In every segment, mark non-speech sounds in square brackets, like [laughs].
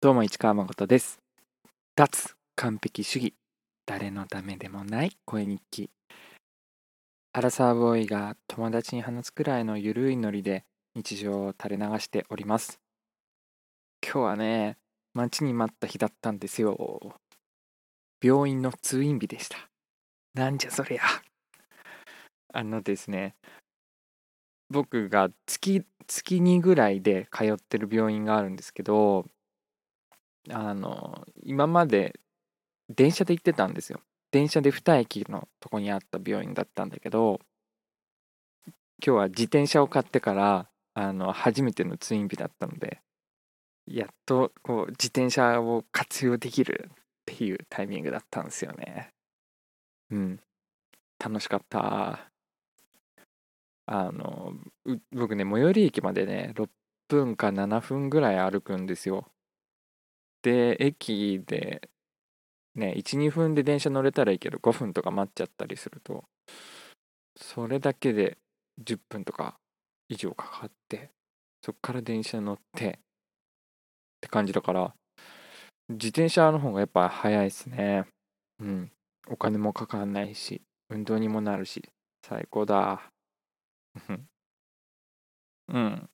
どうも市川誠です。脱完璧主義。誰のためでもない声日記。アラサーボーイが友達に話すくらいのゆるいノリで日常を垂れ流しております。今日はね待ちに待った日だったんですよ。病院の通院日でした。なんじゃそりゃ。あのですね僕が月月2ぐらいで通ってる病院があるんですけどあの今まで電車で行ってたんですよ。電車で2駅のとこにあった病院だったんだけど今日は自転車を買ってからあの初めての通院日だったのでやっとこう自転車を活用できるっていうタイミングだったんですよね。うん。楽しかった。あの僕ね最寄り駅までね6分か7分ぐらい歩くんですよ。で駅でね12分で電車乗れたらいいけど5分とか待っちゃったりするとそれだけで10分とか以上かかってそっから電車乗ってって感じだから自転車の方がやっぱ早いですね。うん。お金もかかんないし運動にもなるし最高だ。うん。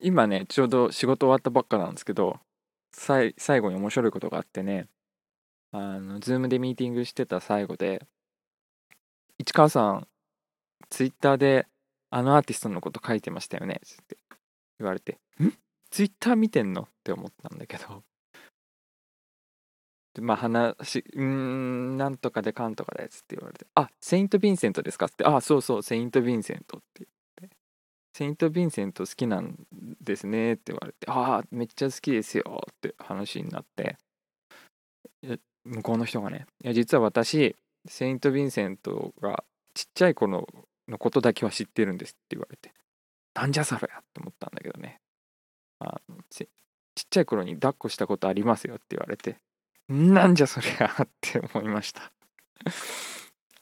今ねちょうど仕事終わったばっかなんですけど最後に面白いことがあってねあの、 Zoom でミーティングしてた最後で、市川さん、ツイッターであのアーティストのこと書いてましたよねって言われて、ん？ツイッター見てんの？って思ったんだけど、でまあ話、うん、なんとかでかんとかでつって言われて、あ、セイント・ヴィンセントですか？って、あ、そうそう、セイント・ヴィンセントって言って、セイント・ヴィンセント好きなんですねって言われて、ああ、めっちゃ好きですよって話になって、向こうの人がね「いや実は私セイント・ヴィンセントがちっちゃい頃のことだけは知ってるんです」って言われて「なんじゃそれや」って思ったんだけどねあのちっちゃい頃に抱っこしたことありますよって言われて「なんじゃそりゃ」って思いました。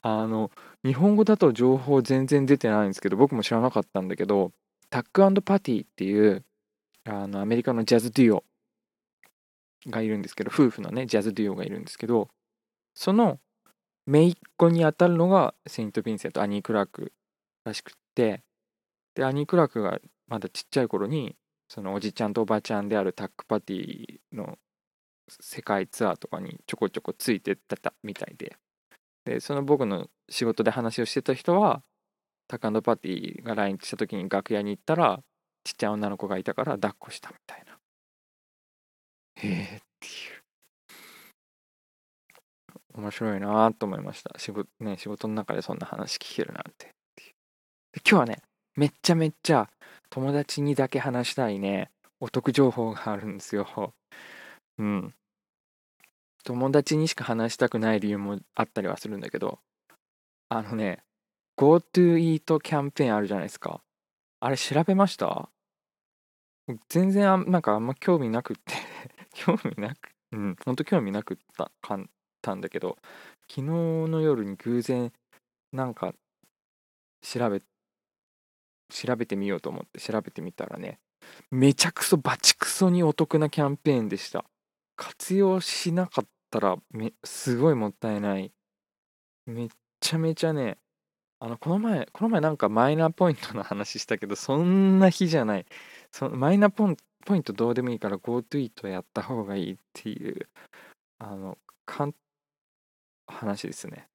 あの日本語だと情報全然出てないんですけど僕も知らなかったんだけどタックパティっていうあのアメリカのジャズデュオがいるんですけど夫婦のねジャズデュオがいるんですけどその姪っ子にあたるのがセイント・ヴィンセントアニー・クラークらしくってでアニー・クラークがまだちっちゃい頃にそのおじちゃんとおばちゃんであるタックパティの世界ツアーとかにちょこちょこついてったみたいででその僕の仕事で話をしてた人はタックパーティーが来日した時に楽屋に行ったらちっちゃい女の子がいたから抱っこしたみたいなへえっていう。面白いなと思いました。仕事、ね、仕事の中でそんな話聞けるなんてで今日はね、めっちゃめっちゃ友達にだけ話したいね、お得情報があるんですよ。うん。友達にしか話したくない理由もあったりはするんだけど、あのね、GoTo イートキャンペーンあるじゃないですか。あれ調べました？全然あなんかあんま興味なくって [laughs] 興味なく、うん、ほんと興味なくったかんたんだけど、昨日の夜に偶然、なんか、調べ、調べてみようと思って調べてみたらね、めちゃくそバチクソにお得なキャンペーンでした。活用しなかったらめ、すごいもったいない。めっちゃめちゃね、あの、この前、この前なんかマイナーポイントの話したけど、そんな日じゃない。そのマイナポポイントどうでもいいから GoTo イートやった方がいいっていう、あの、かん、話ですね。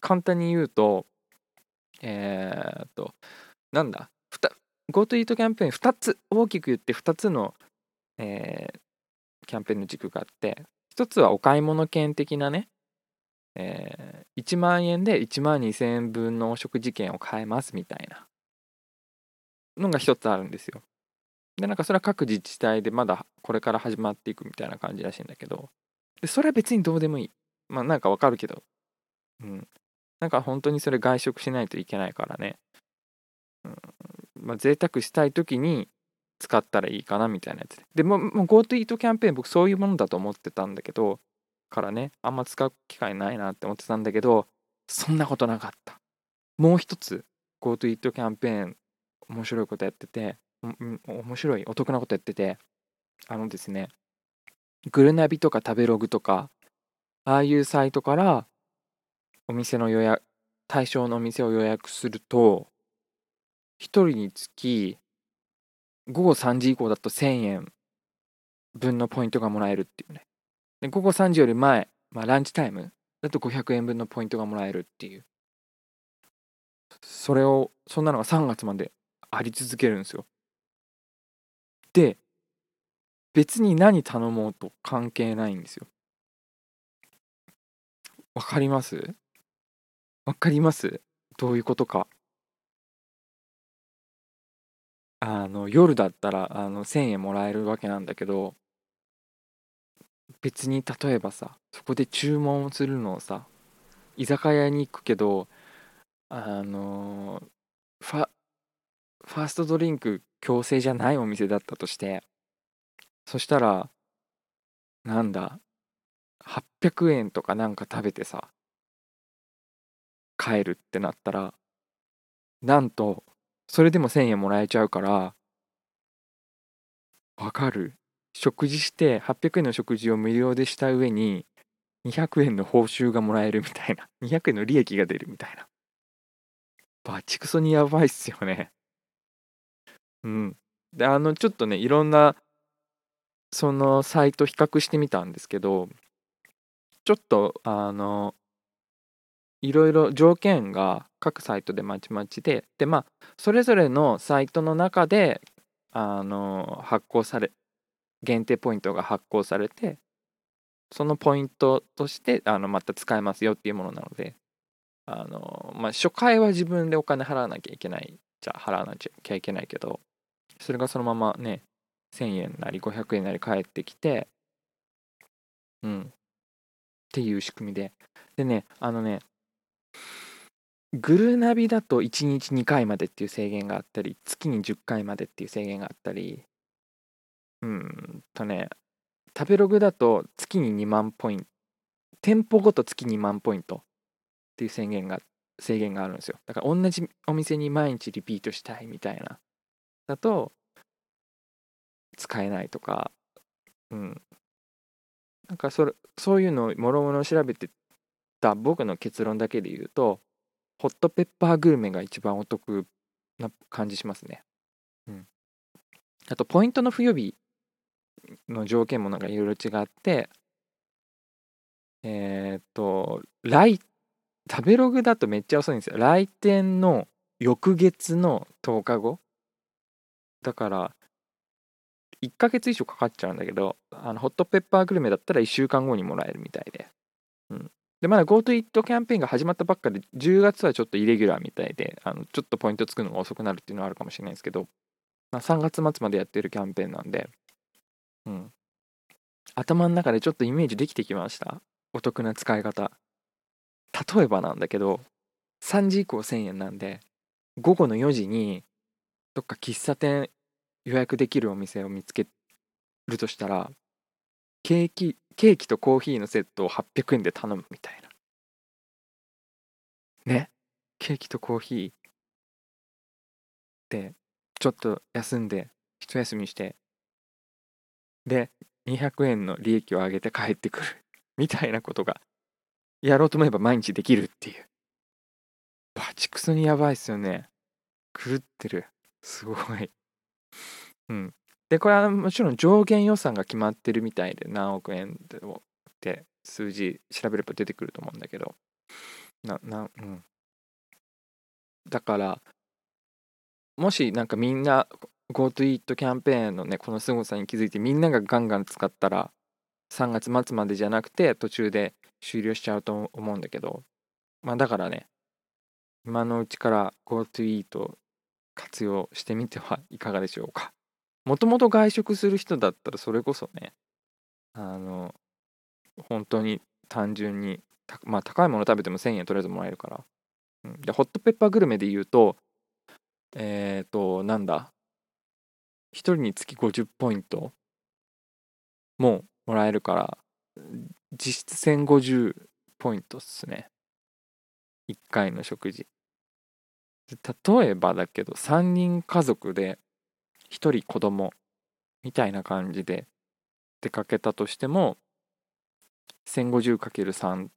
簡単に言うと、えー、っと、なんだ、GoTo イートキャンペーン2つ、大きく言って2つの、えー、キャンペーンの軸があって、1つはお買い物券的なね、えー、1万円で1万2000円分のお食事券を買えますみたいなのが1つあるんですよ。で、なんかそれは各自治体でまだこれから始まっていくみたいな感じらしいんだけど、でそれは別にどうでもいい。まあなんかわかるけど、うん。なんか本当にそれ外食しないといけないからね。うん。まあ贅沢したい時に使ったらいいかなみたいなやつで。でも、もう GoTo イートキャンペーン僕そういうものだと思ってたんだけど、からね、あんま使う機会ないなって思ってたんだけど、そんなことなかった。もう一つ、GoToEat キャンペーン面白いことやってて、面白いお得なことやっててあのですねグルナビとか食べログとかああいうサイトからお店の予約対象のお店を予約すると1人につき午後3時以降だと1000円分のポイントがもらえるっていうね。で午後3時より前、まあ、ランチタイムだと500円分のポイントがもらえるっていう。それをそんなのが3月まであり続けるんですよ。で別に何頼もうと関係ないんですよ。わかります？わかります？どういうことか。あの夜だったらあの1,000円もらえるわけなんだけど別に例えばさそこで注文をするのをさ居酒屋に行くけどあのファファーストドリンク強制じゃないお店だったとしてそしたらなんだ800円とかなんか食べてさ帰るってなったらなんとそれでも1000円もらえちゃうからわかる？食事して800円の食事を無料でした上に200円の報酬がもらえるみたいな。[laughs] 200円の利益が出るみたいな。バチクソにやばいっすよね。うん。であのちょっとねいろんなそのサイト比較してみたんですけどちょっとあのいろいろ条件が各サイトでまちまちででまあそれぞれのサイトの中であの発行され限定ポイントが発行されてそのポイントとしてあのまた使えますよっていうものなのであの、まあ、初回は自分でお金払わなきゃいけないじゃあ払わなきゃいけないけどそれがそのままね1000円なり500円なり返ってきてうん。っていう仕組みで。でねあのねグルナビだと1日2回までっていう制限があったり月に10回までっていう制限があったり。うんとね食べログだと月に2万ポイント店舗ごと月2万ポイントっていう制限が制限があるんですよ。だから同じお店に毎日リピートしたいみたいな。だと使えないとか。うん。なんかそれそういうのをもろもろ調べてた僕の結論だけで言うとホットペッパーグルメが一番お得な感じしますね。うん。あとポイントの付与日の条件もなんかいろいろ違ってえー、っと来食べログだとめっちゃ遅いんですよ。来店の翌月の10日後だから1ヶ月以上かかっちゃうんだけどあのホットペッパーグルメだったら1週間後にもらえるみたいで、うん、でまだ GoToEat キャンペーンが始まったばっかで10月はちょっとイレギュラーみたいであのちょっとポイントつくのが遅くなるっていうのはあるかもしれないですけど、まあ、3月末までやってるキャンペーンなんで、うん、頭の中でちょっとイメージできてきました？お得な使い方。例えばなんだけど3時以降1000円なんで午後の4時にどっか喫茶店予約できるお店を見つけるとしたらケーキケーキとコーヒーのセットを800円で頼むみたいな。ね？ケーキとコーヒーでちょっと休んで一休みして。で200円の利益を上げて帰ってくるみたいなことがやろうと思えば毎日できるっていう。バチクソにやばいっすよね。狂ってる。すごい。うん。で、これはもちろん上限予算が決まってるみたいで、何億円って数字調べれば出てくると思うんだけど、な、な、うん。だから、もしなんかみんな GoToEat キャンペーンのね、この凄さに気づいてみんながガンガン使ったら、3月末までじゃなくて途中で終了しちゃうと思うんだけど、まあだからね、今のうちから GoToEat 活用してみてはいかがでしょうか。もともと外食する人だったらそれこそねあの本当に単純にまあ高いもの食べても1000円とりあえずもらえるから、うん、でホットペッパーグルメで言うとえっ、ー、となんだ1人につき50ポイントももらえるから実質1050ポイントっすね。1回の食事。例えばだけど3人家族で1人子供みたいな感じで出かけたとしても 1050×3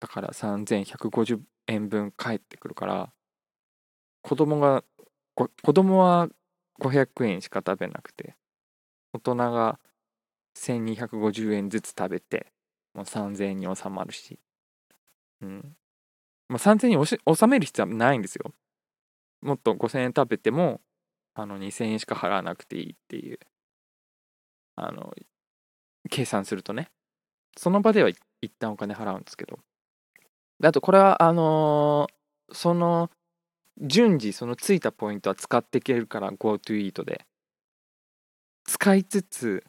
だから3150円分返ってくるから子供が子供は500円しか食べなくて大人が1250円ずつ食べてもう3000円に収まるし。うん。まあ、3000円に収める必要はないんですよ。もっと5000円食べてもあの2000円しか払わなくていいっていう。あの計算するとね。その場では一旦お金払うんですけど。あとこれはあのー、その順次そのついたポイントは使っていけるから GoToEat で。使いつつ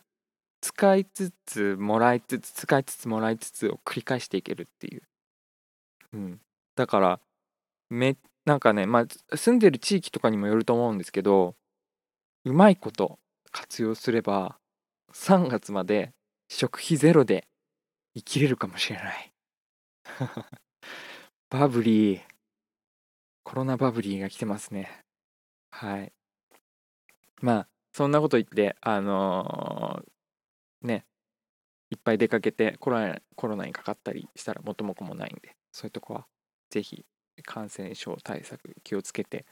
使いつつもらいつつ使いつつもらいつつを繰り返していけるっていう。うん。だからめなんかねまあ住んでる地域とかにもよると思うんですけどうまいこと活用すれば3月まで食費ゼロで生きれるかもしれない。[laughs] バブリーコロナバブリーが来てますね。はい。まあそんなこと言ってあのー、ねいっぱい出かけてコロナコロナにかかったりしたら元も子もないんでそういうとこは是非感染症対策気をつけて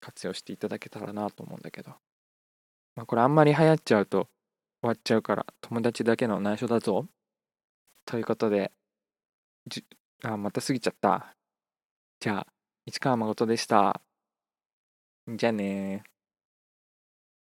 活用していただけたらなと思うんだけど。まあこれあんまり流行っちゃうと終わっちゃうから友達だけの内緒だぞ。ということでじあまた過ぎちゃった。じゃあ市川誠でした。じゃあね